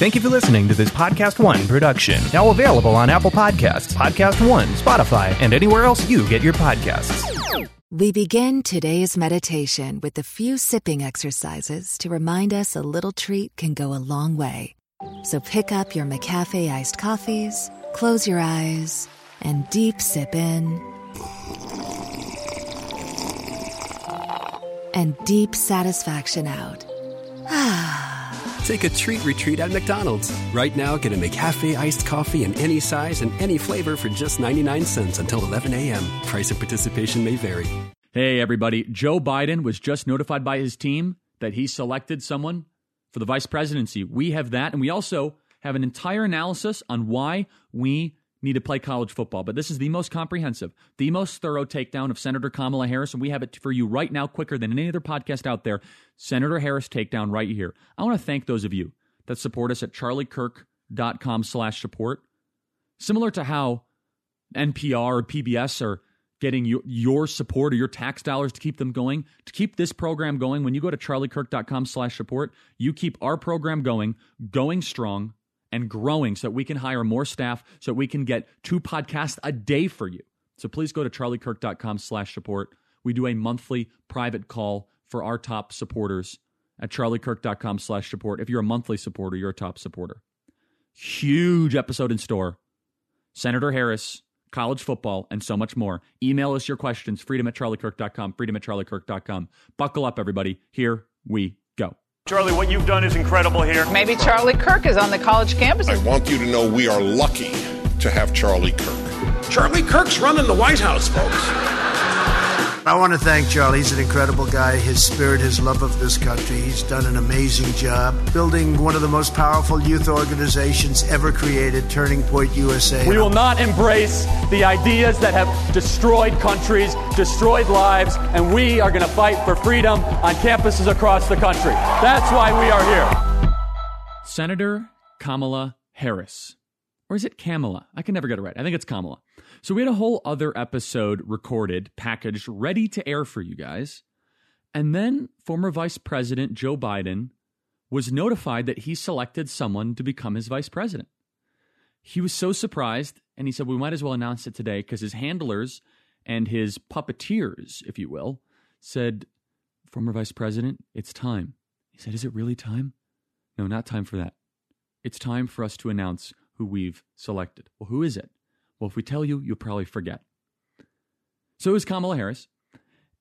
Thank you for listening to this Podcast One production. Now available on Apple Podcasts, Podcast One, Spotify, and anywhere else you get your podcasts. We begin today's meditation with a few sipping exercises to remind us a little treat can go a long way. So pick up your McCafe iced coffees, close your eyes, and deep sip in. And deep satisfaction out. Ah. Take a treat retreat at McDonald's. Right now, get a McCafe iced coffee in any size and any flavor for just 99 cents until 11 a.m. Price of participation may vary. Hey, everybody. Joe Biden was just notified by his team that he selected someone for the vice presidency. We have that, and we also have an entire analysis on why we need to play college football. But this is the most comprehensive, the most thorough takedown of Senator Kamala Harris, and we have it for you right now quicker than any other podcast out there. Senator Harris takedown right here. I want to thank those of you that support us at charliekirk.com slash support. Similar to how NPR or PBS are getting your, your support or your tax dollars to keep them going, to keep this program going, when you go to charliekirk.com slash support, you keep our program going, going strong, and growing so that we can hire more staff, so that we can get two podcasts a day for you. So please go to charliekirk.com slash support. We do a monthly private call for our top supporters at charliekirk.com slash support. If you're a monthly supporter, you're a top supporter. Huge episode in store. Senator Harris, college football, and so much more. Email us your questions, freedom at charliekirk.com, freedom at charliekirk.com. Buckle up, everybody. Here we. Charlie, what you've done is incredible here. Maybe Charlie Kirk is on the college campus. I want you to know we are lucky to have Charlie Kirk. Charlie Kirk's running the White House, folks. I want to thank Charlie. He's an incredible guy. His spirit, his love of this country. He's done an amazing job building one of the most powerful youth organizations ever created, Turning Point USA. We will not embrace the ideas that have destroyed countries, destroyed lives, and we are going to fight for freedom on campuses across the country. That's why we are here. Senator Kamala Harris. Or is it Kamala? I can never get it right. I think it's Kamala. So we had a whole other episode recorded, packaged, ready to air for you guys. And then former Vice President Joe Biden was notified that he selected someone to become his vice president. He was so surprised, and he said, We might as well announce it today because his handlers and his puppeteers, if you will, said, Former Vice President, it's time. He said, Is it really time? No, not time for that. It's time for us to announce who we've selected. Well, who is it? Well, if we tell you, you'll probably forget. So it was Kamala Harris.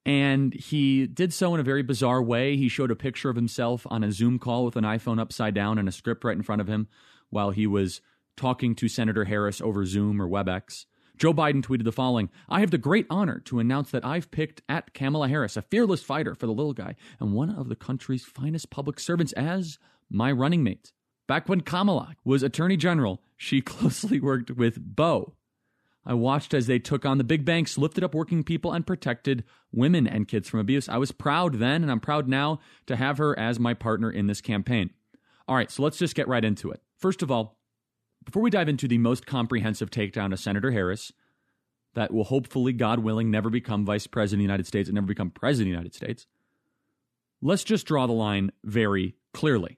And he did so in a very bizarre way. He showed a picture of himself on a Zoom call with an iPhone upside down and a script right in front of him while he was talking to Senator Harris over Zoom or WebEx. Joe Biden tweeted the following I have the great honor to announce that I've picked at Kamala Harris, a fearless fighter for the little guy and one of the country's finest public servants, as my running mate. Back when Kamala was Attorney General, she closely worked with Beau, I watched as they took on the big banks, lifted up working people, and protected women and kids from abuse. I was proud then, and I'm proud now to have her as my partner in this campaign. All right, so let's just get right into it. First of all, before we dive into the most comprehensive takedown of Senator Harris, that will hopefully, God willing, never become vice president of the United States and never become president of the United States, let's just draw the line very clearly.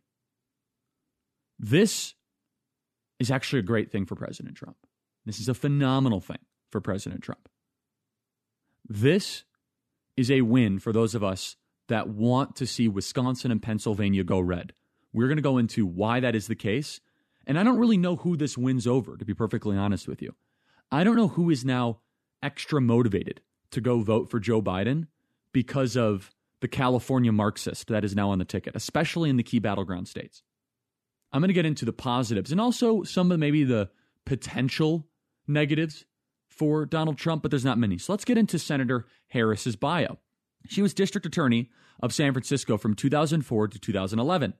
This is actually a great thing for President Trump. This is a phenomenal thing for President Trump. This is a win for those of us that want to see Wisconsin and Pennsylvania go red. We're going to go into why that is the case. And I don't really know who this wins over, to be perfectly honest with you. I don't know who is now extra motivated to go vote for Joe Biden because of the California Marxist that is now on the ticket, especially in the key battleground states. I'm going to get into the positives and also some of maybe the potential negatives for Donald Trump, but there's not many. So let's get into Senator Harris's bio. She was district attorney of San Francisco from 2004 to 2011.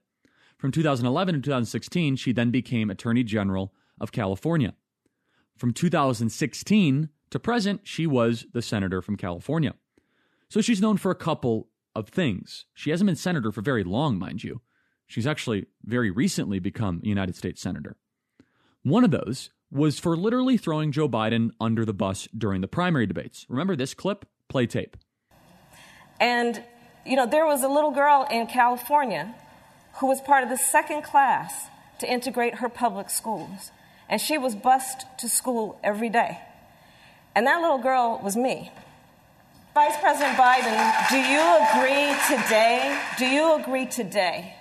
From 2011 to 2016, she then became attorney general of California. From 2016 to present, she was the senator from California. So she's known for a couple of things. She hasn't been senator for very long, mind you. She's actually very recently become a United States senator. One of those was for literally throwing Joe Biden under the bus during the primary debates. Remember this clip? Play tape. And, you know, there was a little girl in California who was part of the second class to integrate her public schools. And she was bused to school every day. And that little girl was me. Vice President Biden, do you agree today? Do you agree today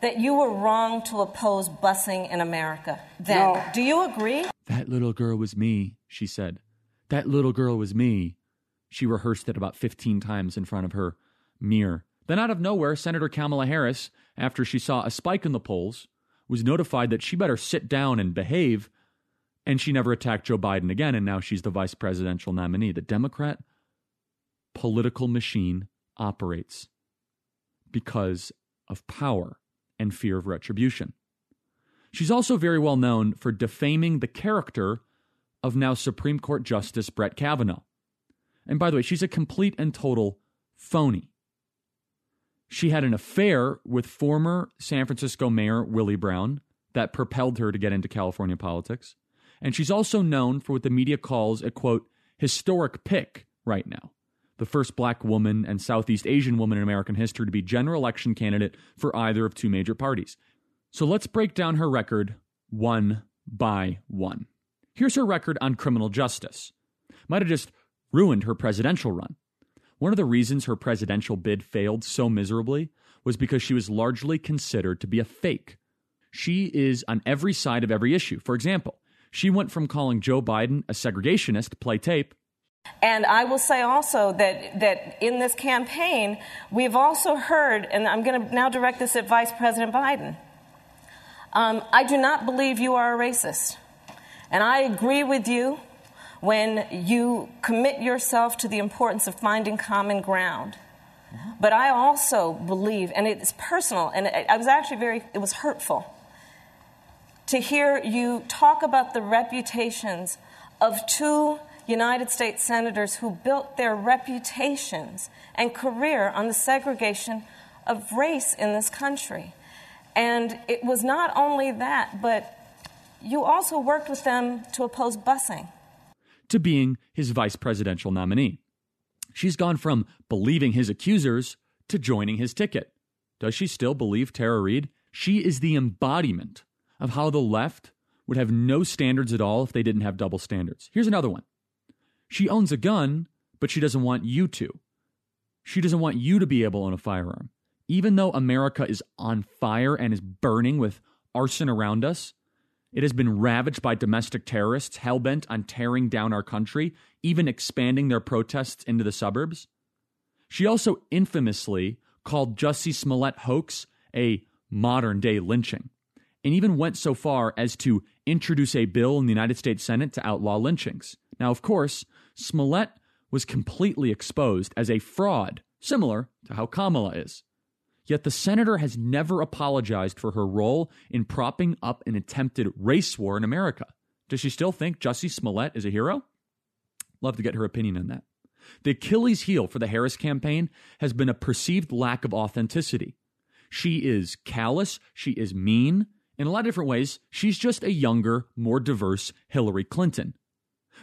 that you were wrong to oppose busing in America? Then, no. do you agree? That little girl was me, she said. That little girl was me. She rehearsed it about 15 times in front of her mirror. Then, out of nowhere, Senator Kamala Harris, after she saw a spike in the polls, was notified that she better sit down and behave, and she never attacked Joe Biden again, and now she's the vice presidential nominee. The Democrat political machine operates because of power and fear of retribution. She's also very well known for defaming the character of now Supreme Court Justice Brett Kavanaugh. And by the way, she's a complete and total phony. She had an affair with former San Francisco Mayor Willie Brown that propelled her to get into California politics. And she's also known for what the media calls a quote, historic pick right now the first black woman and Southeast Asian woman in American history to be general election candidate for either of two major parties. So let's break down her record one by one. Here's her record on criminal justice. Might have just ruined her presidential run. One of the reasons her presidential bid failed so miserably was because she was largely considered to be a fake. She is on every side of every issue. For example, she went from calling Joe Biden a segregationist, play tape, and I will say also that, that in this campaign, we've also heard, and I'm going to now direct this at Vice President Biden. Um, I do not believe you are a racist. And I agree with you when you commit yourself to the importance of finding common ground. But I also believe, and it's personal, and I was actually very, it was hurtful to hear you talk about the reputations of two United States senators who built their reputations and career on the segregation of race in this country. And it was not only that, but you also worked with them to oppose busing. To being his vice presidential nominee. She's gone from believing his accusers to joining his ticket. Does she still believe Tara Reade? She is the embodiment of how the left would have no standards at all if they didn't have double standards. Here's another one. She owns a gun, but she doesn't want you to. She doesn't want you to be able to own a firearm. Even though America is on fire and is burning with arson around us, it has been ravaged by domestic terrorists hell bent on tearing down our country, even expanding their protests into the suburbs. She also infamously called Jussie Smollett hoax a modern day lynching, and even went so far as to introduce a bill in the United States Senate to outlaw lynchings. Now, of course, Smollett was completely exposed as a fraud, similar to how Kamala is. Yet the senator has never apologized for her role in propping up an attempted race war in America. Does she still think Jussie Smollett is a hero? Love to get her opinion on that. The Achilles heel for the Harris campaign has been a perceived lack of authenticity. She is callous, she is mean. In a lot of different ways, she's just a younger, more diverse Hillary Clinton.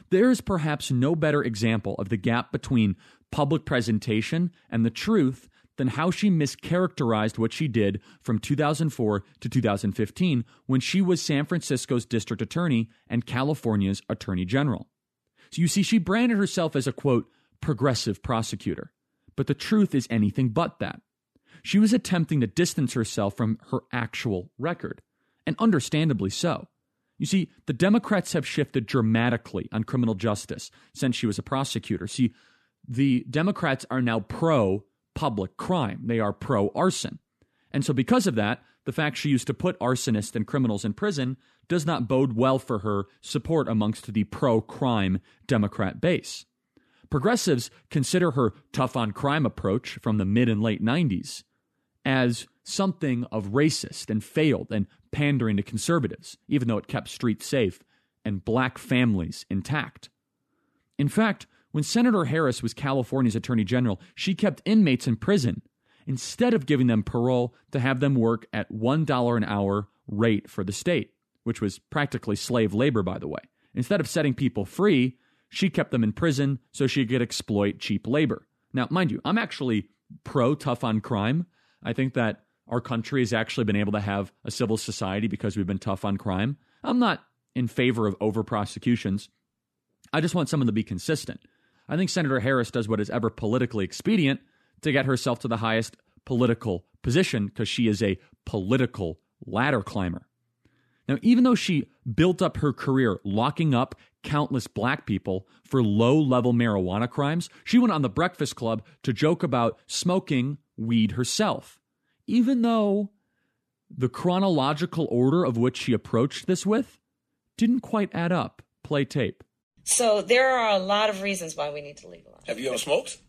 There is perhaps no better example of the gap between public presentation and the truth than how she mischaracterized what she did from 2004 to 2015 when she was San Francisco's district attorney and California's attorney general. So you see, she branded herself as a quote, progressive prosecutor. But the truth is anything but that. She was attempting to distance herself from her actual record, and understandably so. You see, the Democrats have shifted dramatically on criminal justice since she was a prosecutor. See, the Democrats are now pro public crime, they are pro arson. And so, because of that, the fact she used to put arsonists and criminals in prison does not bode well for her support amongst the pro crime Democrat base. Progressives consider her tough on crime approach from the mid and late 90s as something of racist and failed and pandering to conservatives, even though it kept streets safe and black families intact. In fact, when Senator Harris was California's Attorney General, she kept inmates in prison instead of giving them parole to have them work at $1 an hour rate for the state, which was practically slave labor, by the way. Instead of setting people free, she kept them in prison so she could exploit cheap labor. Now, mind you, I'm actually pro tough on crime. I think that our country has actually been able to have a civil society because we've been tough on crime. I'm not in favor of over prosecutions. I just want someone to be consistent. I think Senator Harris does what is ever politically expedient to get herself to the highest political position because she is a political ladder climber. Now, even though she built up her career locking up countless black people for low level marijuana crimes, she went on the Breakfast Club to joke about smoking weed herself. Even though the chronological order of which she approached this with didn't quite add up. Play tape. So there are a lot of reasons why we need to legalize. Have you ever smoked?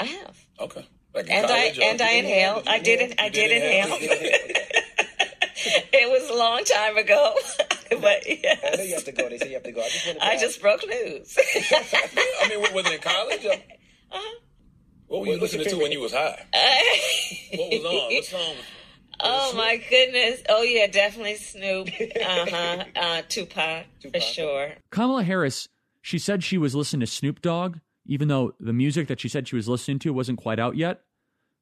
I have. Okay. Like and I and I inhale. I did it. I did inhale. it was a long time ago, but yes. I know you have to go. They say you have to go. I just, I just broke news. I mean, was it in college? Uh-huh. What were you listening to when you was high? what was on? What song? Oh my goodness! Oh yeah, definitely Snoop. Uh-huh. Uh Tupac, Tupac for sure. Kamala Harris. She said she was listening to Snoop Dogg, even though the music that she said she was listening to wasn't quite out yet.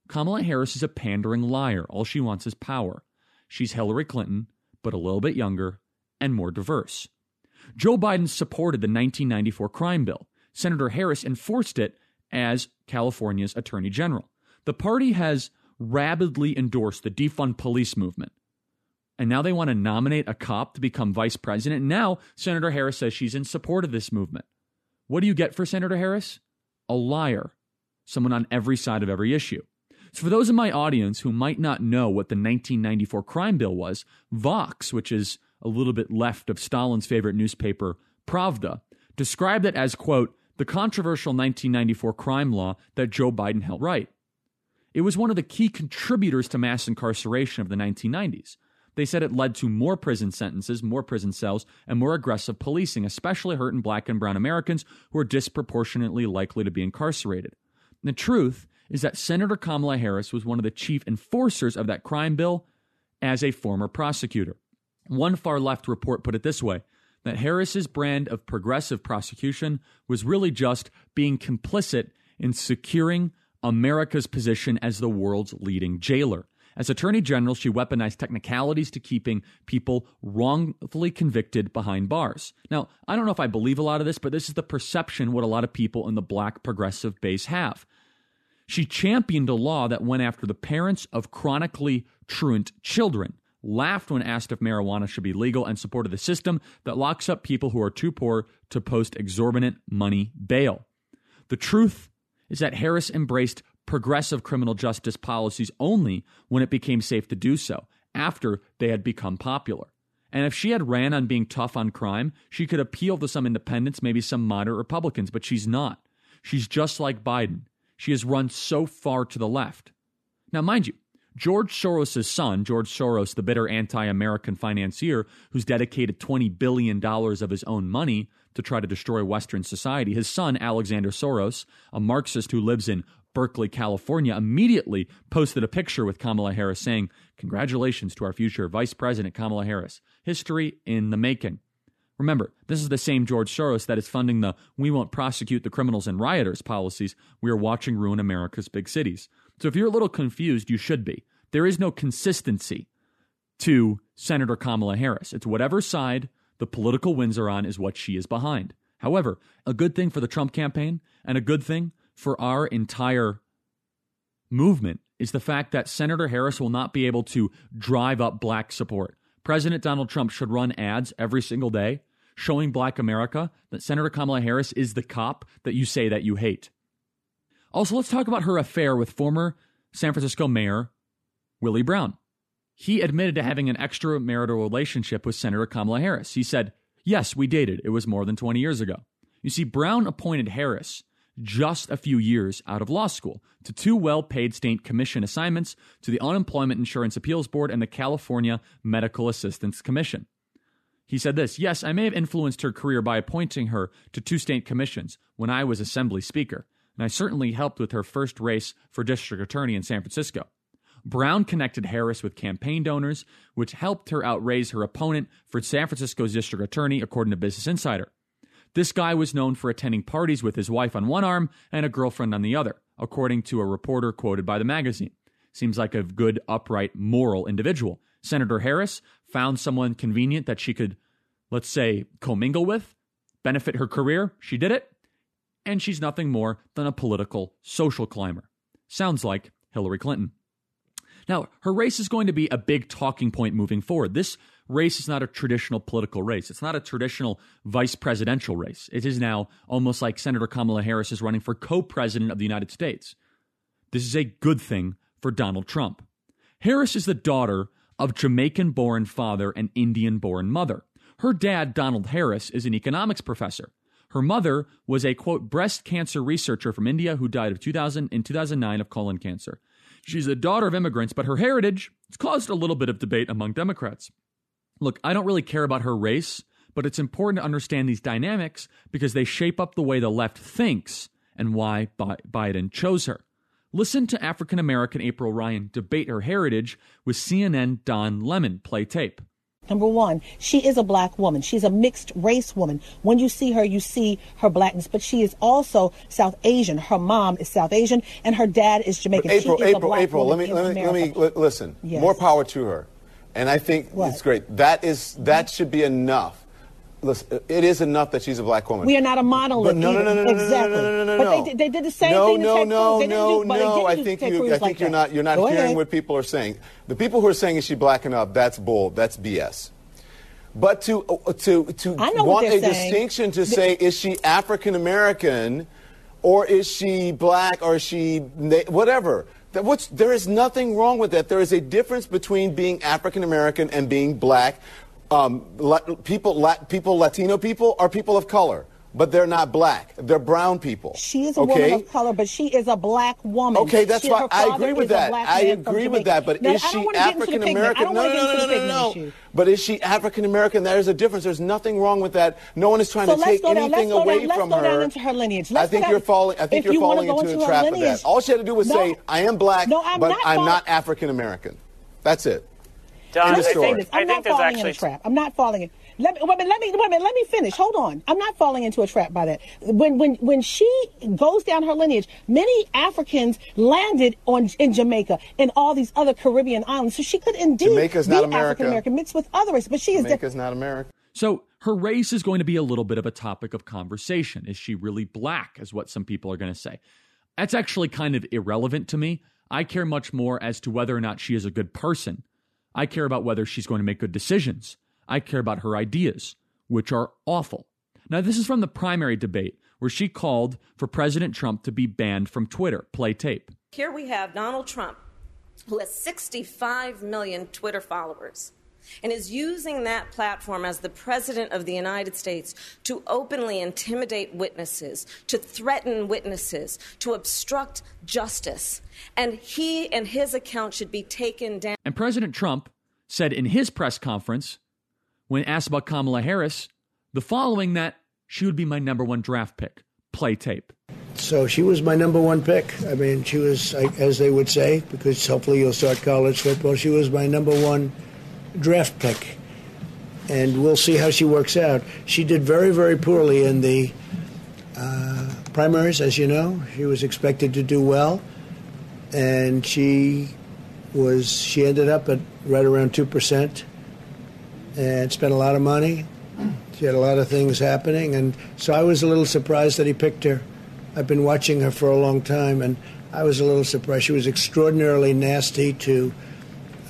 Kamala Harris is a pandering liar. All she wants is power. She's Hillary Clinton, but a little bit younger and more diverse. Joe Biden supported the 1994 crime bill. Senator Harris enforced it as California's Attorney General. The party has rabidly endorsed the defund police movement. And now they want to nominate a cop to become vice president. Now Senator Harris says she's in support of this movement. What do you get for Senator Harris? A liar, someone on every side of every issue. So, for those in my audience who might not know what the 1994 crime bill was, Vox, which is a little bit left of Stalin's favorite newspaper, Pravda, described it as, quote, the controversial 1994 crime law that Joe Biden helped write. It was one of the key contributors to mass incarceration of the 1990s. They said it led to more prison sentences, more prison cells, and more aggressive policing, especially hurting black and brown Americans who are disproportionately likely to be incarcerated. And the truth is that Senator Kamala Harris was one of the chief enforcers of that crime bill as a former prosecutor. One far left report put it this way that Harris's brand of progressive prosecution was really just being complicit in securing America's position as the world's leading jailer. As Attorney General, she weaponized technicalities to keeping people wrongfully convicted behind bars. Now, I don't know if I believe a lot of this, but this is the perception what a lot of people in the black progressive base have. She championed a law that went after the parents of chronically truant children, laughed when asked if marijuana should be legal, and supported the system that locks up people who are too poor to post exorbitant money bail. The truth is that Harris embraced progressive criminal justice policies only when it became safe to do so, after they had become popular. And if she had ran on being tough on crime, she could appeal to some independents, maybe some moderate Republicans, but she's not. She's just like Biden. She has run so far to the left. Now, mind you, George Soros' son, George Soros, the bitter anti American financier who's dedicated $20 billion of his own money to try to destroy Western society, his son, Alexander Soros, a Marxist who lives in Berkeley, California, immediately posted a picture with Kamala Harris saying, Congratulations to our future Vice President Kamala Harris. History in the making. Remember, this is the same George Soros that is funding the we won't prosecute the criminals and rioters policies we are watching ruin America's big cities. So if you're a little confused, you should be. There is no consistency to Senator Kamala Harris. It's whatever side the political winds are on is what she is behind. However, a good thing for the Trump campaign and a good thing for our entire movement is the fact that Senator Harris will not be able to drive up black support. President Donald Trump should run ads every single day showing black America that Senator Kamala Harris is the cop that you say that you hate. Also, let's talk about her affair with former San Francisco Mayor Willie Brown. He admitted to having an extramarital relationship with Senator Kamala Harris. He said, Yes, we dated. It was more than 20 years ago. You see, Brown appointed Harris just a few years out of law school to two well paid state commission assignments to the Unemployment Insurance Appeals Board and the California Medical Assistance Commission. He said this Yes, I may have influenced her career by appointing her to two state commissions when I was Assembly Speaker, and I certainly helped with her first race for district attorney in San Francisco. Brown connected Harris with campaign donors, which helped her outraise her opponent for San Francisco's district attorney, according to Business Insider. This guy was known for attending parties with his wife on one arm and a girlfriend on the other, according to a reporter quoted by the magazine. seems like a good, upright, moral individual. Senator Harris found someone convenient that she could, let's say, commingle with, benefit her career. She did it. And she's nothing more than a political social climber. Sounds like Hillary Clinton. Now, her race is going to be a big talking point moving forward. This race is not a traditional political race. It's not a traditional vice presidential race. It is now almost like Senator Kamala Harris is running for co president of the United States. This is a good thing for Donald Trump. Harris is the daughter of Jamaican born father and Indian born mother. Her dad, Donald Harris, is an economics professor. Her mother was a quote breast cancer researcher from India who died of 2000 in 2009 of colon cancer. She's the daughter of immigrants, but her heritage has caused a little bit of debate among Democrats. Look, I don't really care about her race, but it's important to understand these dynamics because they shape up the way the left thinks and why Biden chose her. Listen to African American April Ryan debate her heritage with CNN Don Lemon play tape. Number one, she is a black woman. She's a mixed race woman. When you see her, you see her blackness, but she is also South Asian. Her mom is South Asian, and her dad is Jamaican. But April, is April, April. Let me, let me, let me listen. Yes. More power to her, and I think What? it's great. That is that should be enough. Listen, it is enough that she's a black woman. We are not a monolith. But no, no, no, no, no, exactly. no, no, no, no, But no. they, did- they did the same no, thing no, no, Cruz. No, but no. I think you, I think like you're that. not. You're not Go hearing ahead. what people are saying. The people who are saying is she black enough? That's bull. That's BS. But to uh, to to I know what want a saying. distinction to say is she African American, or is she black, or is she whatever. That what's, there is nothing wrong with that. There is a difference between being African American and being black. Um, la- people, la- people, Latino people are people of color, but they're not black. They're brown people. She is a okay? woman of color, but she is a black woman. Okay, that's She- her I agree with that. I agree with that. But Now, is she wanna get into the African American? No, no, no, no, no, no. issue. But is she African American? There is a difference. There's nothing wrong with that. No one is trying So to take go down- anything let's go away let's from go her. down into her lineage. I Let's think you're falling. I think you're you falling into into a trap of that. All she had to do was No. say, "I am black, No, I'm but not I'm not African American." That's it. Don, End Let me story. say this. I'm I not think there's falling actually- in a trap. I'm not falling in. Let me, wait a minute, let me wait a minute, let me finish. Hold on. I'm not falling into a trap by that. When when when she goes down her lineage, many Africans landed on in Jamaica and all these other Caribbean islands. So she could indeed Jamaica's be not America. African American mixed with other races, but she is different. Jamaica's not America. So her race is going to be a little bit of a topic of conversation. Is she really black, is what some people are going to say. That's actually kind of irrelevant to me. I care much more as to whether or not she is a good person. I care about whether she's going to make good decisions. I care about her ideas, which are awful. Now, this is from the primary debate where she called for President Trump to be banned from Twitter. Play tape. Here we have Donald Trump, who has 65 million Twitter followers and is using that platform as the President of the United States to openly intimidate witnesses, to threaten witnesses, to obstruct justice. And he and his account should be taken down. And President Trump said in his press conference, when asked about Kamala Harris, the following that she would be my number one draft pick. Play tape. So she was my number one pick. I mean, she was, as they would say, because hopefully you'll start college football, she was my number one draft pick. And we'll see how she works out. She did very, very poorly in the uh, primaries, as you know. She was expected to do well. And she was, she ended up at right around 2% and spent a lot of money. She had a lot of things happening, and so I was a little surprised that he picked her. I've been watching her for a long time, and I was a little surprised. She was extraordinarily nasty to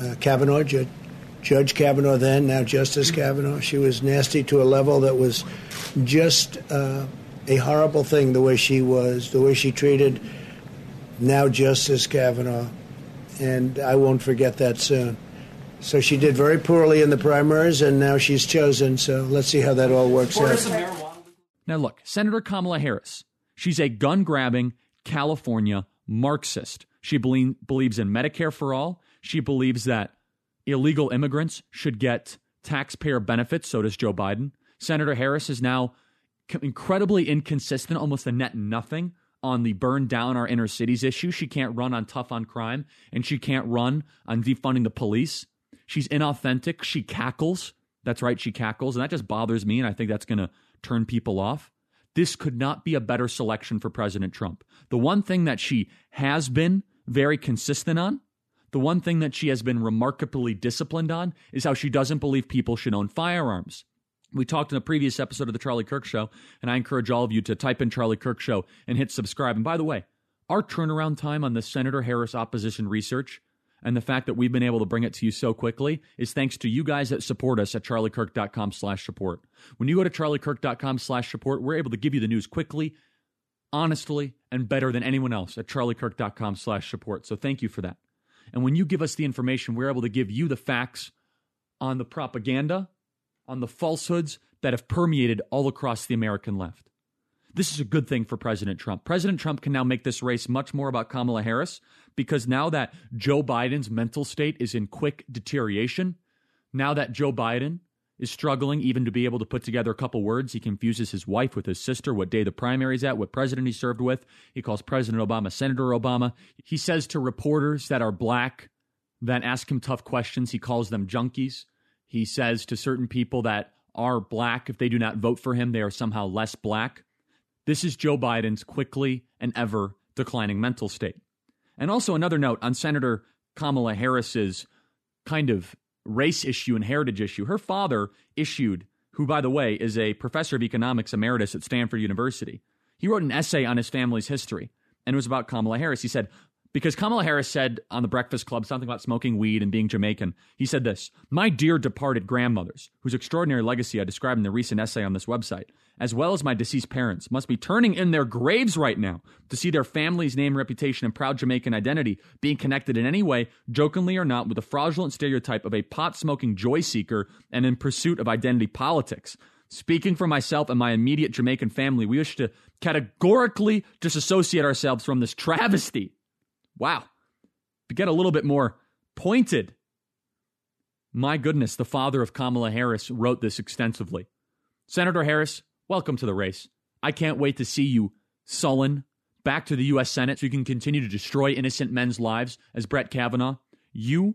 uh, Kavanaugh, Judge Kavanaugh then, now Justice Kavanaugh. She was nasty to a level that was just uh, a horrible thing, the way she was, the way she treated now Justice Kavanaugh, and I won't forget that soon. So she did very poorly in the primaries, and now she's chosen. So let's see how that all works out. Now, look, Senator Kamala Harris, she's a gun grabbing California Marxist. She belie- believes in Medicare for all. She believes that illegal immigrants should get taxpayer benefits. So does Joe Biden. Senator Harris is now incredibly inconsistent, almost a net nothing on the burn down our inner cities issue. She can't run on tough on crime, and she can't run on defunding the police. She's inauthentic. She cackles. That's right, she cackles. And that just bothers me. And I think that's going to turn people off. This could not be a better selection for President Trump. The one thing that she has been very consistent on, the one thing that she has been remarkably disciplined on is how she doesn't believe people should own firearms. We talked in a previous episode of the Charlie Kirk Show, and I encourage all of you to type in Charlie Kirk Show and hit subscribe. And by the way, our turnaround time on the Senator Harris opposition research and the fact that we've been able to bring it to you so quickly is thanks to you guys that support us at charliekirk.com slash support. When you go to charliekirk.com slash support, we're able to give you the news quickly, honestly, and better than anyone else at charliekirk.com slash support. So thank you for that. And when you give us the information, we're able to give you the facts on the propaganda, on the falsehoods that have permeated all across the American left. This is a good thing for President Trump. President Trump can now make this race much more about Kamala Harris because now that Joe Biden's mental state is in quick deterioration, now that Joe Biden is struggling even to be able to put together a couple words. He confuses his wife with his sister, what day the primary's at, what president he served with. He calls President Obama Senator Obama. He says to reporters that are black that ask him tough questions, he calls them junkies. He says to certain people that are black, if they do not vote for him, they are somehow less black. This is Joe Biden's quickly and ever declining mental state. And also another note on Senator Kamala Harris's kind of race issue and heritage issue. Her father issued, who, by the way, is a professor of economics emeritus at Stanford University. He wrote an essay on his family's history, and it was about Kamala Harris. He said, because Kamala Harris said on the Breakfast Club something about smoking weed and being Jamaican. He said this My dear departed grandmothers, whose extraordinary legacy I described in the recent essay on this website, as well as my deceased parents, must be turning in their graves right now to see their family's name, reputation, and proud Jamaican identity being connected in any way, jokingly or not, with the fraudulent stereotype of a pot smoking joy seeker and in pursuit of identity politics. Speaking for myself and my immediate Jamaican family, we wish to categorically disassociate ourselves from this travesty Wow. To get a little bit more pointed, my goodness, the father of Kamala Harris wrote this extensively. Senator Harris, welcome to the race. I can't wait to see you sullen back to the U.S. Senate so you can continue to destroy innocent men's lives as Brett Kavanaugh. You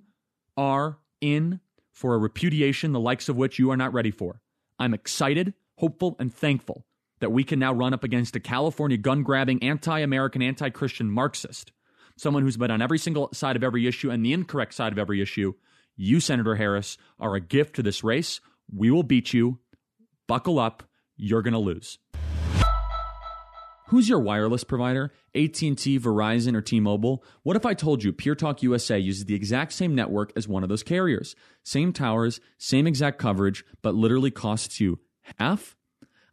are in for a repudiation the likes of which you are not ready for. I'm excited, hopeful, and thankful that we can now run up against a California gun grabbing, anti American, anti Christian Marxist someone who's been on every single side of every issue and the incorrect side of every issue. You, Senator Harris, are a gift to this race. We will beat you. Buckle up. You're going to lose. Who's your wireless provider? AT&T, Verizon, or T-Mobile? What if I told you Pure Talk USA uses the exact same network as one of those carriers? Same towers, same exact coverage, but literally costs you half?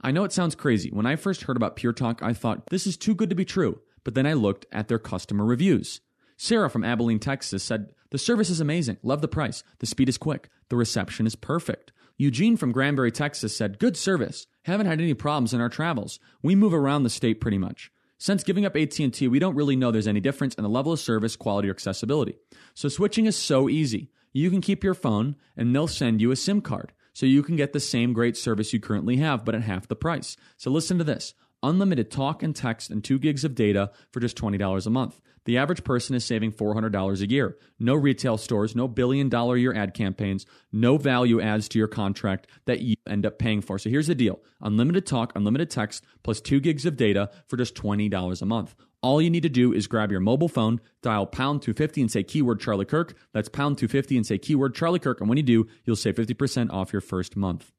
I know it sounds crazy. When I first heard about Pure Talk, I thought this is too good to be true but then I looked at their customer reviews. Sarah from Abilene, Texas said, The service is amazing. Love the price. The speed is quick. The reception is perfect. Eugene from Granbury, Texas said, Good service. Haven't had any problems in our travels. We move around the state pretty much. Since giving up AT&T, we don't really know there's any difference in the level of service, quality, or accessibility. So switching is so easy. You can keep your phone and they'll send you a SIM card so you can get the same great service you currently have but at half the price. So listen to this unlimited talk and text and 2 gigs of data for just $20 a month. The average person is saving $400 a year. No retail stores, no billion dollar year ad campaigns, no value adds to your contract that you end up paying for. So here's the deal unlimited talk, unlimited text, plus 2 gigs of data for just $20 a month. All you need to do is grab your mobile phone, dial pound 250 and say keyword Charlie Kirk. That's pound 250 and say keyword Charlie Kirk. And when you do, you'll save 50% off your first month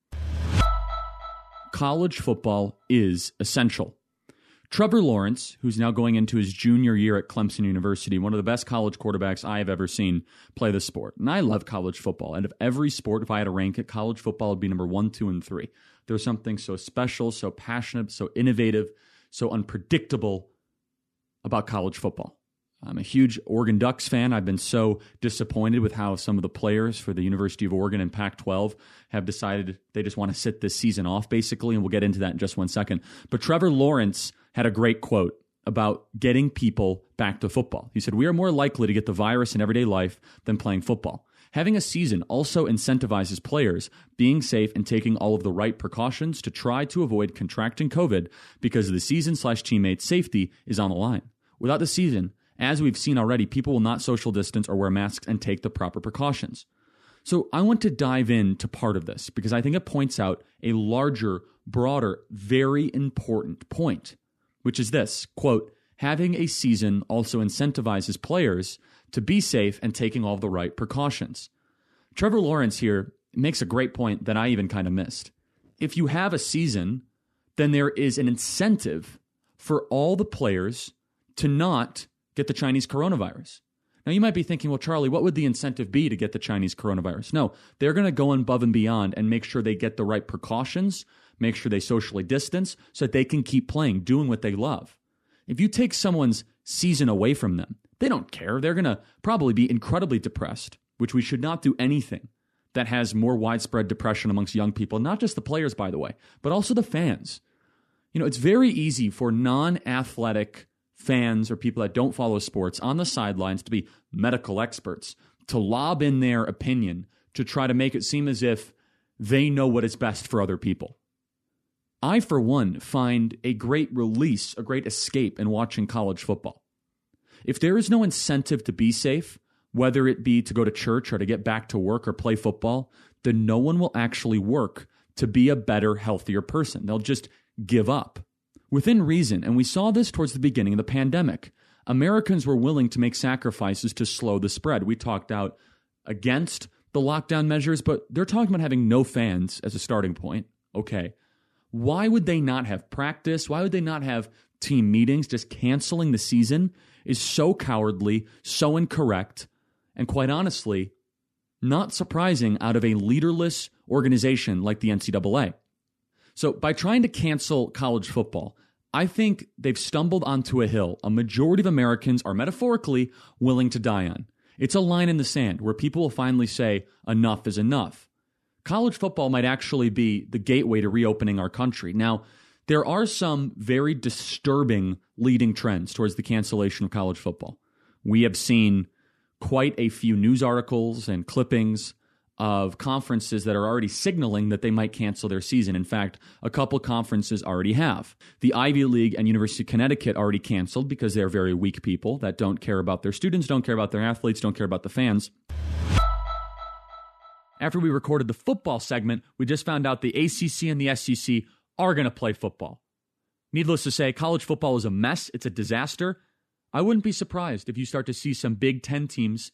college football is essential. Trevor Lawrence, who's now going into his junior year at Clemson University, one of the best college quarterbacks I have ever seen play the sport. And I love college football. And of every sport, if I had to rank it, college football would be number one, two, and three. There's something so special, so passionate, so innovative, so unpredictable about college football. I'm a huge Oregon Ducks fan. I've been so disappointed with how some of the players for the University of Oregon and Pac 12 have decided they just want to sit this season off, basically. And we'll get into that in just one second. But Trevor Lawrence had a great quote about getting people back to football. He said, We are more likely to get the virus in everyday life than playing football. Having a season also incentivizes players being safe and taking all of the right precautions to try to avoid contracting COVID because the season slash teammates' safety is on the line. Without the season, as we've seen already, people will not social distance or wear masks and take the proper precautions. So I want to dive into part of this because I think it points out a larger, broader, very important point, which is this quote, having a season also incentivizes players to be safe and taking all the right precautions. Trevor Lawrence here makes a great point that I even kind of missed. If you have a season, then there is an incentive for all the players to not get the Chinese coronavirus. Now, you might be thinking, well, Charlie, what would the incentive be to get the Chinese coronavirus? No, they're going to go above and beyond and make sure they get the right precautions, make sure they socially distance so that they can keep playing, doing what they love. If you take someone's season away from them, they don't care. They're going to probably be incredibly depressed, which we should not do anything that has more widespread depression amongst young people, not just the players, by the way, but also the fans. You know, it's very easy for non athletic fans or people that don't follow sports on the sidelines to be medical experts, to lob in their opinion, to try to make it seem as if they know what is best for other people. I, for one, find a great release, a great escape in watching college football. If there is no incentive to be safe, whether it be to go to church or to get back to work or play football, then no one will actually work to be a better, healthier person. They'll just give up within reason, and we saw this towards the beginning of the pandemic. Americans were willing to make sacrifices to slow the spread. We talked out against the lockdown measures, but they're talking about having no fans as a starting point. Okay. Why would they not have practice? Why would they not have team meetings? Just canceling the season is so cowardly, so incorrect, and quite honestly, not surprising out of a leaderless organization like the NCAA. So, by trying to cancel college football, I think they've stumbled onto a hill a majority of Americans are metaphorically willing to die on. It's a line in the sand where people will finally say, enough is enough. College football might actually be the gateway to reopening our country. Now, there are some very disturbing leading trends towards the cancellation of college football. We have seen quite a few news articles and clippings of conferences that are already signaling that they might cancel their season. In fact, a couple conferences already have. The Ivy League and University of Connecticut already canceled because they're very weak people that don't care about their students, don't care about their athletes, don't care about the fans. After we recorded the football segment, we just found out the ACC and the SEC are going to play football. Needless to say, college football is a mess, it's a disaster. I wouldn't be surprised if you start to see some Big Ten teams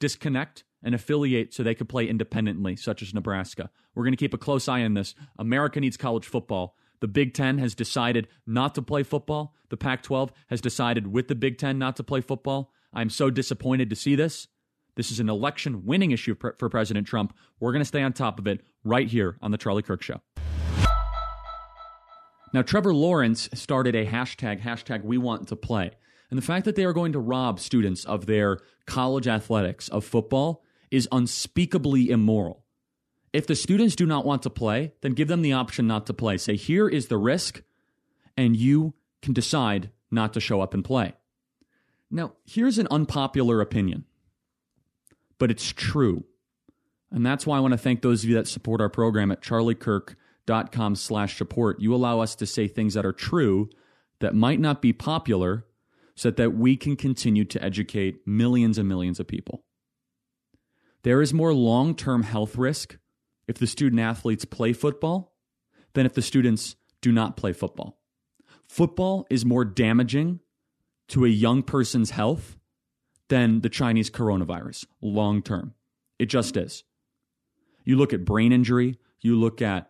disconnect and affiliate so they could play independently, such as Nebraska. We're going to keep a close eye on this. America needs college football. The Big Ten has decided not to play football. The Pac 12 has decided with the Big Ten not to play football. I'm so disappointed to see this. This is an election winning issue for President Trump. We're going to stay on top of it right here on The Charlie Kirk Show. Now, Trevor Lawrence started a hashtag, hashtag we want to play. And the fact that they are going to rob students of their college athletics, of football, is unspeakably immoral. If the students do not want to play, then give them the option not to play. Say, here is the risk, and you can decide not to show up and play. Now, here's an unpopular opinion, but it's true. And that's why I want to thank those of you that support our program at charliekirk.com slash support. You allow us to say things that are true that might not be popular so that we can continue to educate millions and millions of people. There is more long term health risk if the student athletes play football than if the students do not play football. Football is more damaging to a young person's health than the Chinese coronavirus long term. It just is. You look at brain injury, you look at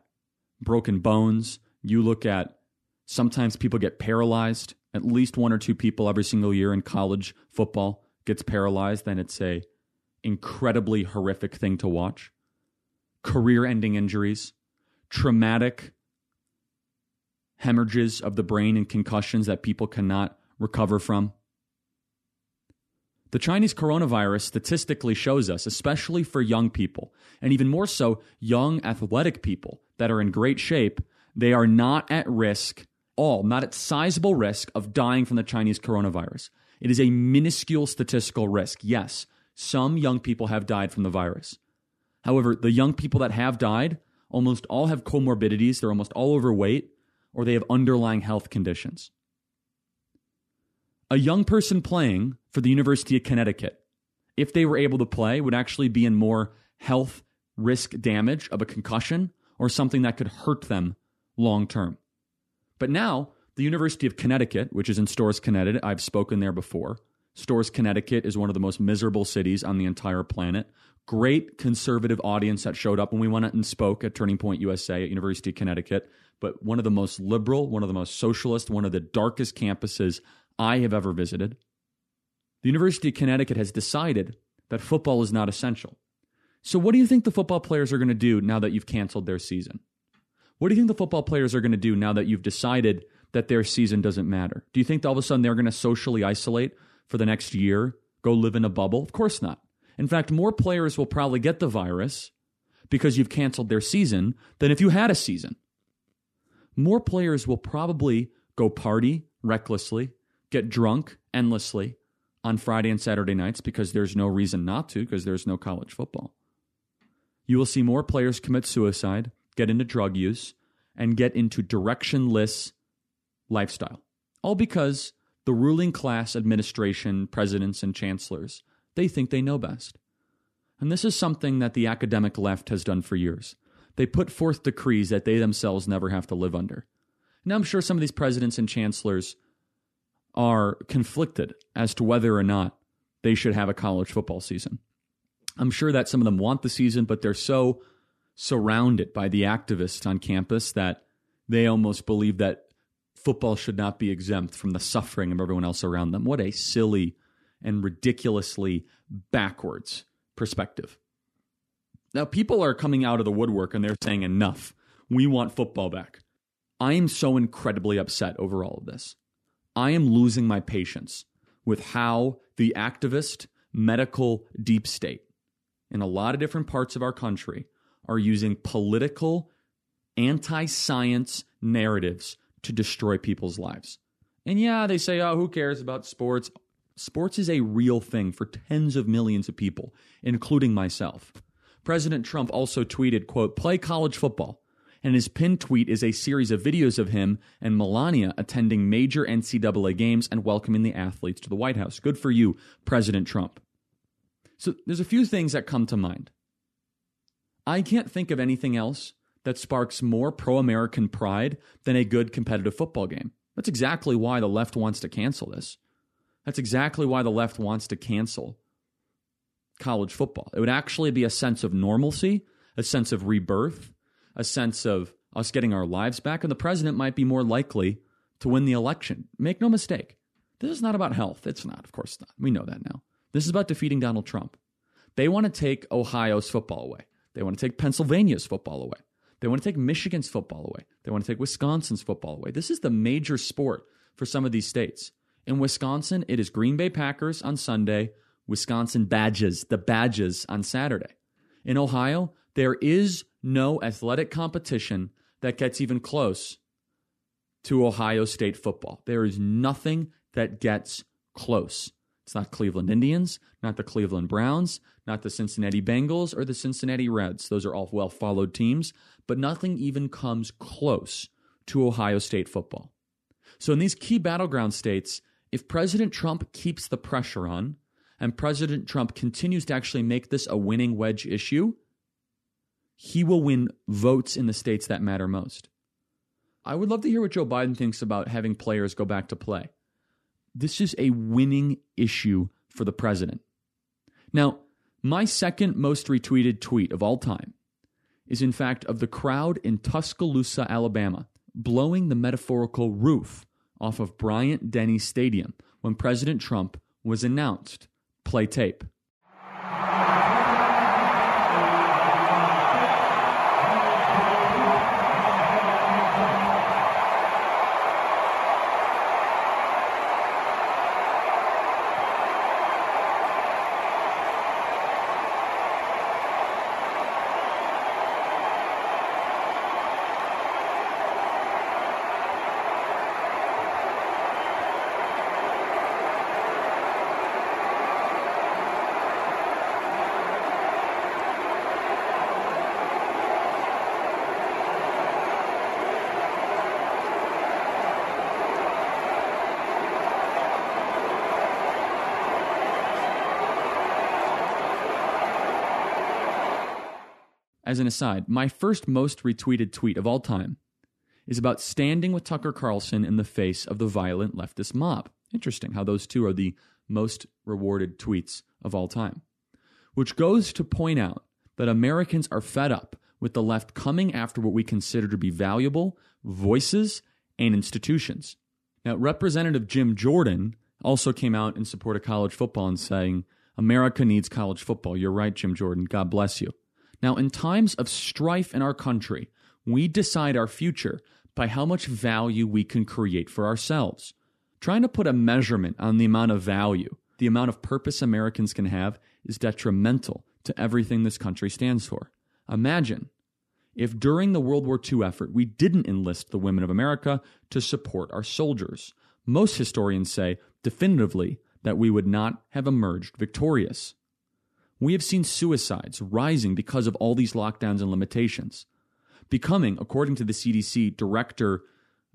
broken bones, you look at sometimes people get paralyzed. At least one or two people every single year in college football gets paralyzed, then it's a incredibly horrific thing to watch. Career ending injuries, traumatic hemorrhages of the brain and concussions that people cannot recover from. The Chinese coronavirus statistically shows us, especially for young people, and even more so, young athletic people that are in great shape, they are not at risk, all, not at sizable risk of dying from the Chinese coronavirus. It is a minuscule statistical risk, yes, some young people have died from the virus. However, the young people that have died almost all have comorbidities, they're almost all overweight, or they have underlying health conditions. A young person playing for the University of Connecticut, if they were able to play, would actually be in more health risk damage of a concussion or something that could hurt them long term. But now, the University of Connecticut, which is in Storrs, Connecticut, I've spoken there before, Storrs, Connecticut is one of the most miserable cities on the entire planet. Great conservative audience that showed up when we went and spoke at Turning Point USA at University of Connecticut, but one of the most liberal, one of the most socialist, one of the darkest campuses I have ever visited. The University of Connecticut has decided that football is not essential. So, what do you think the football players are going to do now that you've canceled their season? What do you think the football players are going to do now that you've decided that their season doesn't matter? Do you think all of a sudden they're going to socially isolate for the next year, go live in a bubble? Of course not. In fact, more players will probably get the virus because you've canceled their season than if you had a season. More players will probably go party recklessly, get drunk endlessly on Friday and Saturday nights because there's no reason not to because there's no college football. You will see more players commit suicide, get into drug use, and get into directionless lifestyle. All because the ruling class administration, presidents, and chancellors, they think they know best. And this is something that the academic left has done for years. They put forth decrees that they themselves never have to live under. Now, I'm sure some of these presidents and chancellors are conflicted as to whether or not they should have a college football season. I'm sure that some of them want the season, but they're so surrounded by the activists on campus that they almost believe that football should not be exempt from the suffering of everyone else around them. What a silly and ridiculously backwards perspective. Now, people are coming out of the woodwork and they're saying, enough. We want football back. I am so incredibly upset over all of this. I am losing my patience with how the activist medical deep state in a lot of different parts of our country are using political, anti science narratives to destroy people's lives. And yeah, they say, oh, who cares about sports? Sports is a real thing for tens of millions of people, including myself. President Trump also tweeted, quote, play college football. And his pinned tweet is a series of videos of him and Melania attending major NCAA games and welcoming the athletes to the White House. Good for you, President Trump. So there's a few things that come to mind. I can't think of anything else that sparks more pro American pride than a good competitive football game. That's exactly why the left wants to cancel this. That's exactly why the left wants to cancel college football. It would actually be a sense of normalcy, a sense of rebirth, a sense of us getting our lives back, and the president might be more likely to win the election. Make no mistake, this is not about health. It's not, of course not. We know that now. This is about defeating Donald Trump. They want to take Ohio's football away. They want to take Pennsylvania's football away. They want to take Michigan's football away. They want to take Wisconsin's football away. This is the major sport for some of these states. In Wisconsin, it is Green Bay Packers on Sunday, Wisconsin Badgers, the Badgers on Saturday. In Ohio, there is no athletic competition that gets even close to Ohio State football. There is nothing that gets close. It's not Cleveland Indians, not the Cleveland Browns, not the Cincinnati Bengals, or the Cincinnati Reds. Those are all well followed teams, but nothing even comes close to Ohio State football. So, in these key battleground states, if President Trump keeps the pressure on and President Trump continues to actually make this a winning wedge issue, he will win votes in the states that matter most. I would love to hear what Joe Biden thinks about having players go back to play this is a winning issue for the president. Now, my second most retweeted tweet of all time is, in fact, of the crowd in Tuscaloosa, Alabama, blowing the metaphorical roof off of Bryant Denny Stadium when President Trump was announced. Play tape. As an aside, my first most retweeted tweet of all time is about standing with Tucker Carlson in the face of the violent leftist mob. Interesting how those two are the most rewarded tweets of all time, which goes to point out that Americans are fed up with the left coming after what we consider to be valuable voices and institutions. Now, Representative Jim Jordan also came out in support of college football and saying, America needs college football. You're right, Jim Jordan. God bless you. Now, in times of strife in our country, we decide our future by how much value we can create for ourselves. Trying to put a measurement on the amount of value, the amount of purpose Americans can have, is detrimental to everything this country stands for. Imagine if during the World War II effort we didn't enlist the women of America to support our soldiers. Most historians say definitively that we would not have emerged victorious. We have seen suicides rising because of all these lockdowns and limitations, becoming, according to the CDC director,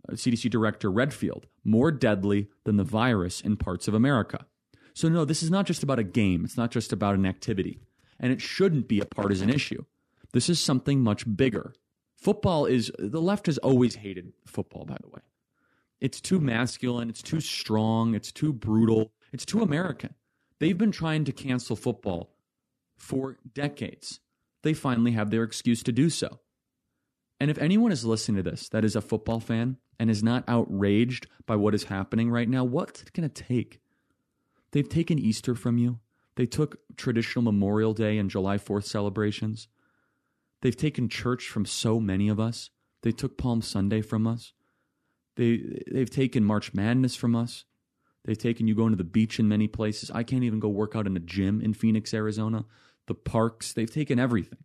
uh, CDC director Redfield, more deadly than the virus in parts of America. So no, this is not just about a game. It's not just about an activity, and it shouldn't be a partisan issue. This is something much bigger. Football is, the left has always hated football, by the way. It's too masculine, it's too strong, it's too brutal, it's too American. They've been trying to cancel football for decades. They finally have their excuse to do so. And if anyone is listening to this that is a football fan and is not outraged by what is happening right now, what's it going to take? They've taken Easter from you. They took traditional Memorial Day and July 4th celebrations. They've taken church from so many of us. They took Palm Sunday from us. They they've taken March Madness from us. They've taken you going to the beach in many places. I can't even go work out in a gym in Phoenix, Arizona. The parks, they've taken everything.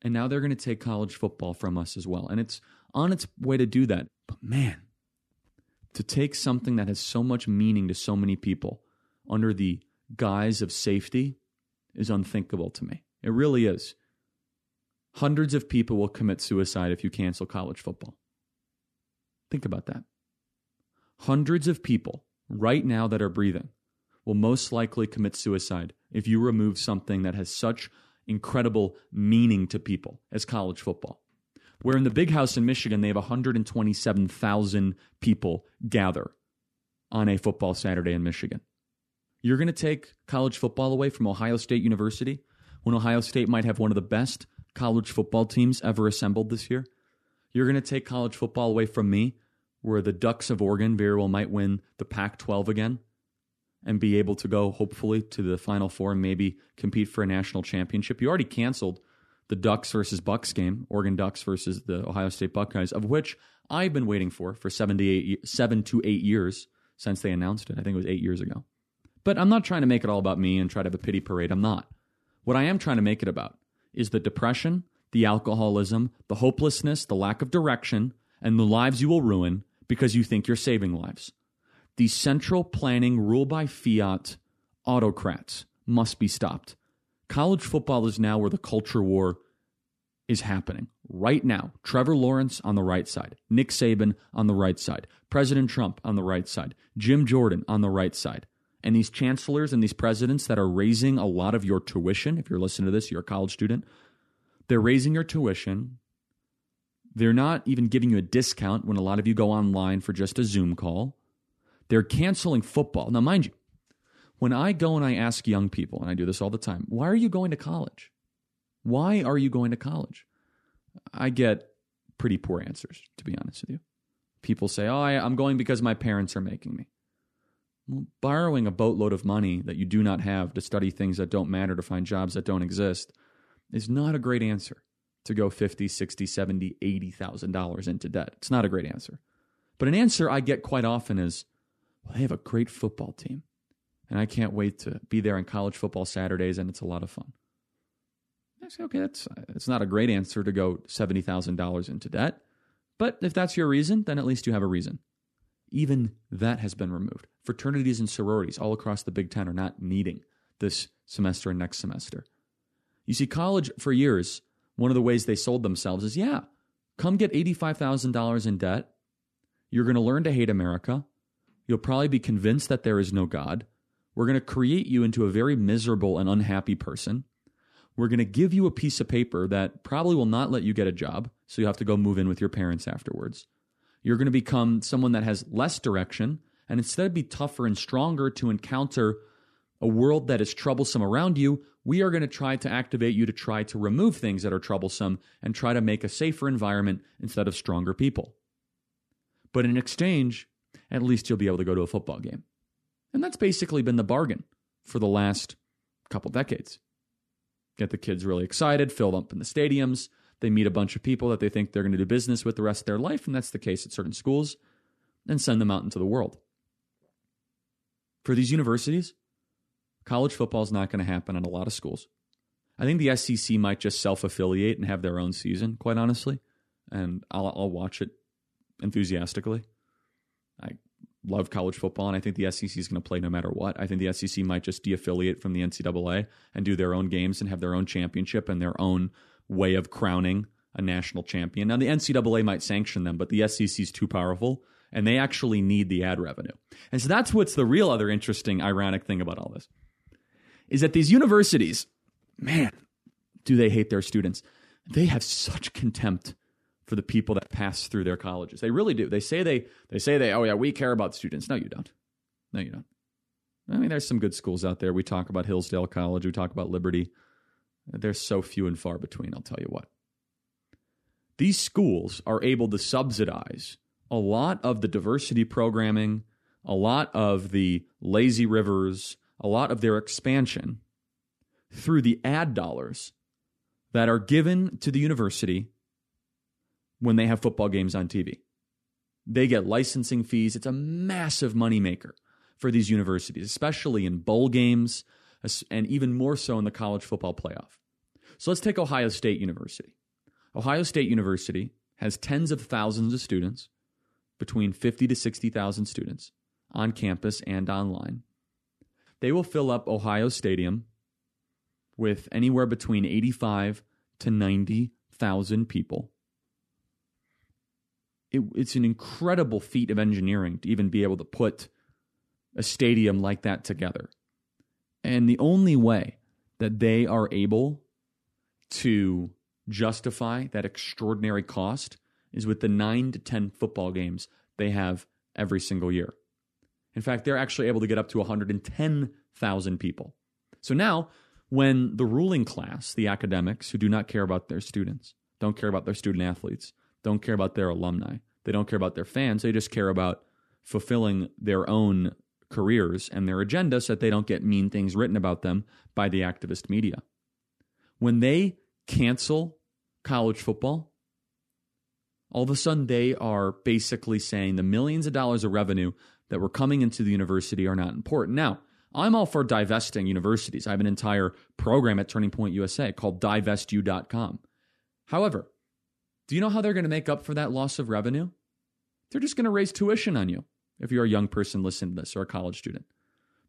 And now they're going to take college football from us as well. And it's on its way to do that. But man, to take something that has so much meaning to so many people under the guise of safety is unthinkable to me. It really is. Hundreds of people will commit suicide if you cancel college football. Think about that. Hundreds of people right now that are breathing will most likely commit suicide if you remove something that has such incredible meaning to people as college football. Where in the big house in Michigan, they have 127,000 people gather on a football Saturday in Michigan. You're going to take college football away from Ohio State University when Ohio State might have one of the best college football teams ever assembled this year. You're going to take college football away from me, where the Ducks of Oregon very well might win the Pac 12 again and be able to go, hopefully, to the Final Four and maybe compete for a national championship. You already canceled the Ducks versus Bucks game, Oregon Ducks versus the Ohio State Buckeyes, of which I've been waiting for for seven to eight, seven to eight years since they announced it. I think it was eight years ago. But I'm not trying to make it all about me and try to have a pity parade. I'm not. What I am trying to make it about is the depression, the alcoholism, the hopelessness, the lack of direction, and the lives you will ruin because you think you're saving lives. These central planning, rule by fiat autocrats must be stopped. College football is now where the culture war is happening. Right now, Trevor Lawrence on the right side, Nick Saban on the right side, President Trump on the right side, Jim Jordan on the right side and these chancellors and these presidents that are raising a lot of your tuition, if you're listening to this, you're a college student, they're raising your tuition. They're not even giving you a discount when a lot of you go online for just a Zoom call. They're canceling football. Now, mind you, when I go and I ask young people, and I do this all the time, why are you going to college? Why are you going to college? I get pretty poor answers, to be honest with you. People say, oh, I, am going because my parents are making me. Well, borrowing a boatload of money that you do not have to study things that don't matter, to find jobs that don't exist, is not a great answer to go 50, 60, 70, 80,000 dollars into debt. It's not a great answer. But an answer I get quite often is, well, they have a great football team. And I can't wait to be there on college football Saturdays, and it's a lot of fun. I say, okay, that's it's not a great answer to go seventy thousand dollars into debt, but if that's your reason, then at least you have a reason. Even that has been removed. Fraternities and sororities all across the Big Ten are not meeting this semester and next semester. You see, college for years, one of the ways they sold themselves is yeah, come get $85,000 in debt. You're going to learn to hate America. You'll probably be convinced that there is no God. We're going to create you into a very miserable and unhappy person. We're going to give you a piece of paper that probably will not let you get a job, so you have to go move in with your parents afterwards. You're going to become someone that has less direction and instead be tougher and stronger to encounter a world that is troublesome around you, we are going to try to activate you to try to remove things that are troublesome and try to make a safer environment instead of stronger people. But in exchange, at least you'll be able to go to a football game. And that's basically been the bargain for the last couple decades. Get the kids really excited, fill them up in the stadiums. They meet a bunch of people that they think they're going to do business with the rest of their life, and that's the case at certain schools, and send them out into the world. For these universities, college football is not going to happen in a lot of schools. I think the SEC might just self affiliate and have their own season, quite honestly, and I'll, I'll watch it enthusiastically. I love college football, and I think the SEC is going to play no matter what. I think the SEC might just de-affiliate from the NCAA and do their own games and have their own championship and their own way of crowning a national champion. Now, the NCAA might sanction them, but the SEC is too powerful, and they actually need the ad revenue. And so that's what's the real other interesting, ironic thing about all this is that these universities, man, do they hate their students? They have such contempt for the people that pass through their colleges. They really do. They say they they say they oh yeah, we care about students. No, you don't. No, you don't. I mean, there's some good schools out there. We talk about Hillsdale College, we talk about Liberty. They're so few and far between, I'll tell you what. These schools are able to subsidize a lot of the diversity programming, a lot of the lazy rivers, a lot of their expansion through the ad dollars that are given to the university when they have football games on TV. They get licensing fees. It's a massive moneymaker for these universities, especially in bowl games and even more so in the college football playoff. So let's take Ohio State University. Ohio State University has tens of thousands of students, between 50 to 60,000 students on campus and online. They will fill up Ohio Stadium with anywhere between 85 to 90,000 people it, it's an incredible feat of engineering to even be able to put a stadium like that together. And the only way that they are able to justify that extraordinary cost is with the nine to 10 football games they have every single year. In fact, they're actually able to get up to 110,000 people. So now, when the ruling class, the academics who do not care about their students, don't care about their student athletes, don't care about their alumni. They don't care about their fans. They just care about fulfilling their own careers and their agenda so that they don't get mean things written about them by the activist media. When they cancel college football, all of a sudden they are basically saying the millions of dollars of revenue that were coming into the university are not important. Now, I'm all for divesting universities. I have an entire program at Turning Point USA called divestu.com. However, do you know how they're going to make up for that loss of revenue? They're just going to raise tuition on you if you're a young person listening to this or a college student.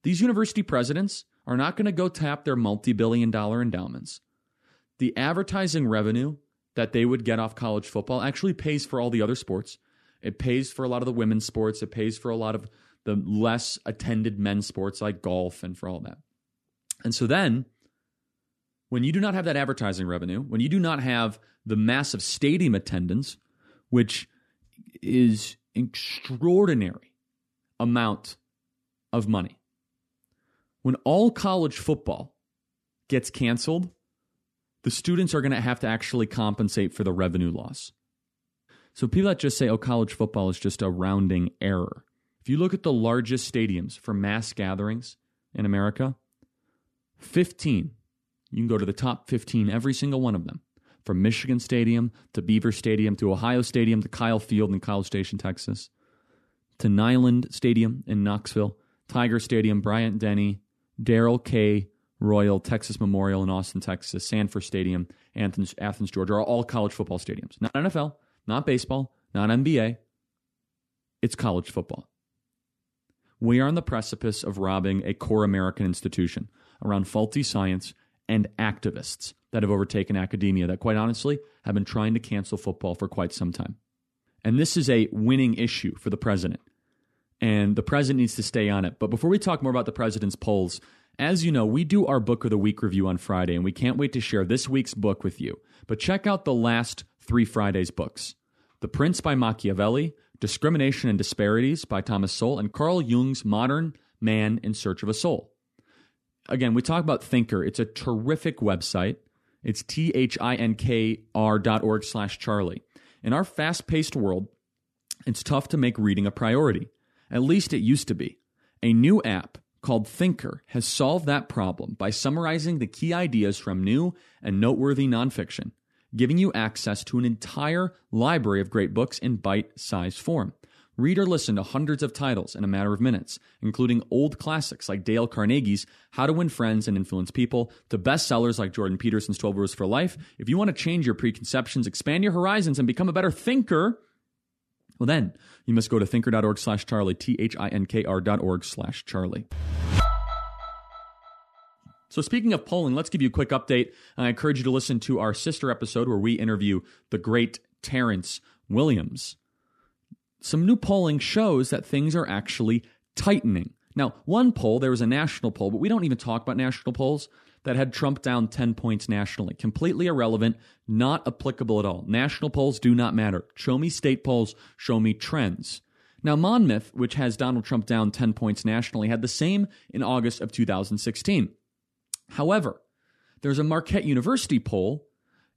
These university presidents are not going to go tap their multi billion dollar endowments. The advertising revenue that they would get off college football actually pays for all the other sports. It pays for a lot of the women's sports. It pays for a lot of the less attended men's sports like golf and for all that. And so then, when you do not have that advertising revenue, when you do not have the massive stadium attendance, which is extraordinary amount of money. When all college football gets canceled, the students are going to have to actually compensate for the revenue loss. So people that just say, oh, college football is just a rounding error. If you look at the largest stadiums for mass gatherings in America, 15, you can go to the top 15, every single one of them from Michigan Stadium to Beaver Stadium to Ohio Stadium to Kyle Field in College Station, Texas, to Neyland Stadium in Knoxville, Tiger Stadium, Bryant Denny, Darrell K. Royal, Texas Memorial in Austin, Texas, Sanford Stadium, Athens, Athens, Georgia are all college football stadiums. Not NFL, not baseball, not NBA. It's college football. We are on the precipice of robbing a core American institution around faulty science and activists that have overtaken academia that, quite honestly, have been trying to cancel football for quite some time. And this is a winning issue for the president. And the president needs to stay on it. But before we talk more about the president's polls, as you know, we do our Book of the Week review on Friday, and we can't wait to share this week's book with you. But check out the last three Fridays' books The Prince by Machiavelli, Discrimination and Disparities by Thomas Sowell, and Carl Jung's Modern Man in Search of a Soul. Again, we talk about Thinkr. It's a terrific website. It's T-H-I-N-K-R dot org slash Charlie. In our fast-paced world, it's tough to make reading a priority. At least it used to be. A new app called Thinkr has solved that problem by summarizing the key ideas from new and noteworthy nonfiction, giving you access to an entire library of great books in bite sized form. Read or listen to hundreds of titles in a matter of minutes, including old classics like Dale Carnegie's How to Win Friends and Influence People, to bestsellers like Jordan Peterson's 12 Rules for Life. If you want to change your preconceptions, expand your horizons, and become a better thinker, well, then you must go to thinkr.org slash Charlie, T H I N K R dot org slash Charlie. So, speaking of polling, let's give you a quick update. I encourage you to listen to our sister episode where we interview the great Terrence Williams. Some new polling shows that things are actually tightening. Now, one poll, there was a national poll, but we don't even talk about national polls that had Trump down 10 points nationally. Completely irrelevant, not applicable at all. National polls do not matter. Show me state polls, show me trends. Now, Monmouth, which has Donald Trump down 10 points nationally, had the same in August of 2016. However, there's a Marquette University poll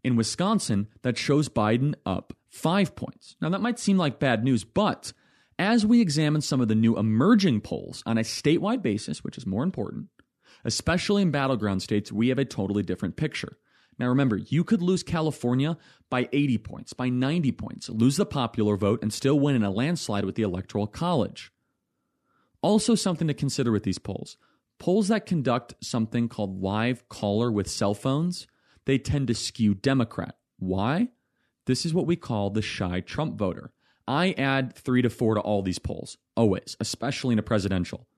in Wisconsin that shows Biden up five points. Now, that might seem like bad news, but as we examine some of the new emerging polls on a statewide basis, which is more important, especially in battleground states, we have a totally different picture. Now, remember, you could lose California by 80 points, by 90 points, lose the popular vote, and still win in a landslide with the Electoral College. Also, something to consider with these polls polls that conduct something called live caller with cell phones, they tend to skew Democrat. Why? This is what we call the shy Trump voter. I add three to four to all these polls, always, especially in a presidential.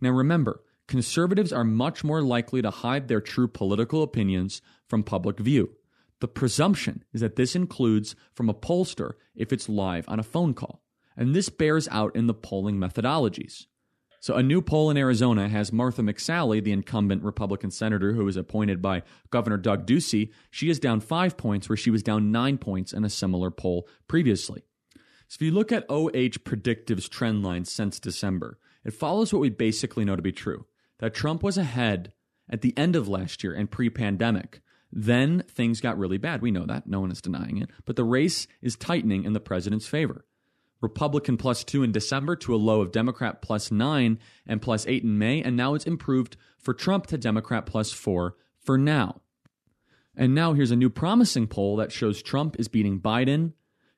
Now remember, conservatives are much more likely to hide their true political opinions from public view. The presumption is that this includes from a pollster if it's live on a phone call. And this bears out in the polling methodologies. So, a new poll in Arizona has Martha McSally, the incumbent Republican senator who was appointed by Governor Doug Ducey. She is down five points, where she was down nine points in a similar poll previously. So, if you look at OH Predictive's trend line since December, it follows what we basically know to be true that Trump was ahead at the end of last year and pre pandemic. Then things got really bad. We know that. No one is denying it. But the race is tightening in the president's favor. Republican plus two in December to a low of Democrat plus nine and plus eight in May. And now it's improved for Trump to Democrat plus four for now. And now here's a new promising poll that shows Trump is beating Biden.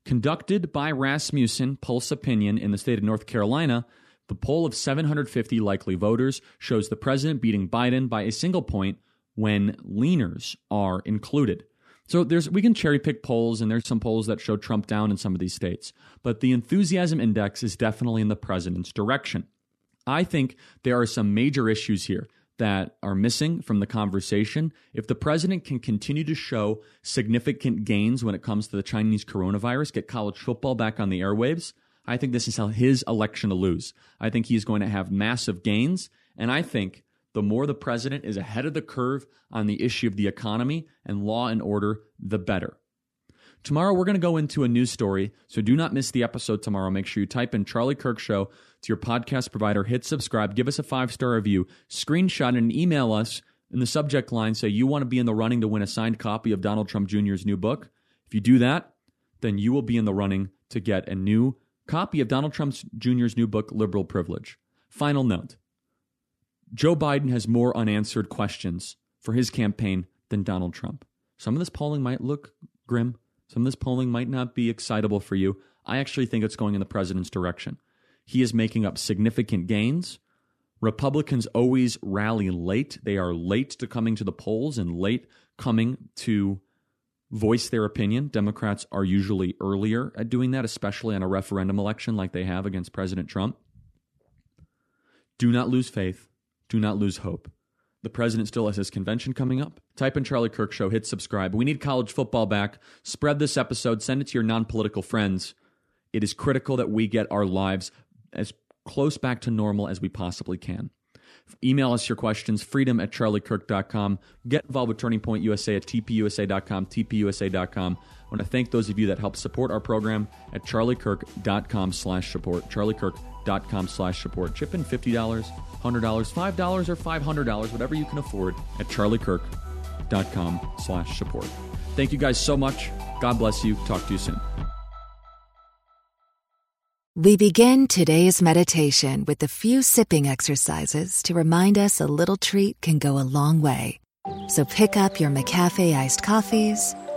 Conducted by Rasmussen Pulse Opinion in the state of North Carolina, the poll of 750 likely voters shows the president beating Biden by a single point when leaners are included. So there's we can cherry pick polls and there's some polls that show Trump down in some of these states, but the enthusiasm index is definitely in the president's direction. I think there are some major issues here that are missing from the conversation. If the president can continue to show significant gains when it comes to the Chinese coronavirus, get college football back on the airwaves, I think this is his election to lose. I think he's going to have massive gains. And I think the more the president is ahead of the curve on the issue of the economy and law and order, the better. Tomorrow, we're going to go into a news story, so do not miss the episode tomorrow. Make sure you type in Charlie Kirk Show to your podcast provider, hit subscribe, give us a five star review, screenshot and email us in the subject line, say you want to be in the running to win a signed copy of Donald Trump Jr.'s new book. If you do that, then you will be in the running to get a new copy of Donald Trump Jr.'s new book, Liberal Privilege. Final note Joe Biden has more unanswered questions for his campaign than Donald Trump. Some of this polling might look grim. Some of this polling might not be excitable for you. I actually think it's going in the president's direction. He is making up significant gains. Republicans always rally late. They are late to coming to the polls and late coming to voice their opinion. Democrats are usually earlier at doing that, especially on a referendum election like they have against President Trump. Do not lose faith. Do not lose hope. The president still has his convention coming up. Type in Charlie Kirk Show, hit subscribe. We need college football back. Spread this episode, send it to your non political friends. It is critical that we get our lives as close back to normal as we possibly can. Email us your questions, freedom at charliekirk.com. Get involved with Turning Point USA at tpusa.com, tpusa.com. I want to thank those of you that help support our program at charliekirk.com slash support. charliekirk.com slash support. Chip in $50, $100, $5, or $500, whatever you can afford at charliekirk.com slash support. Thank you guys so much. God bless you. Talk to you soon. We begin today's meditation with a few sipping exercises to remind us a little treat can go a long way. So pick up your McCafe iced coffees,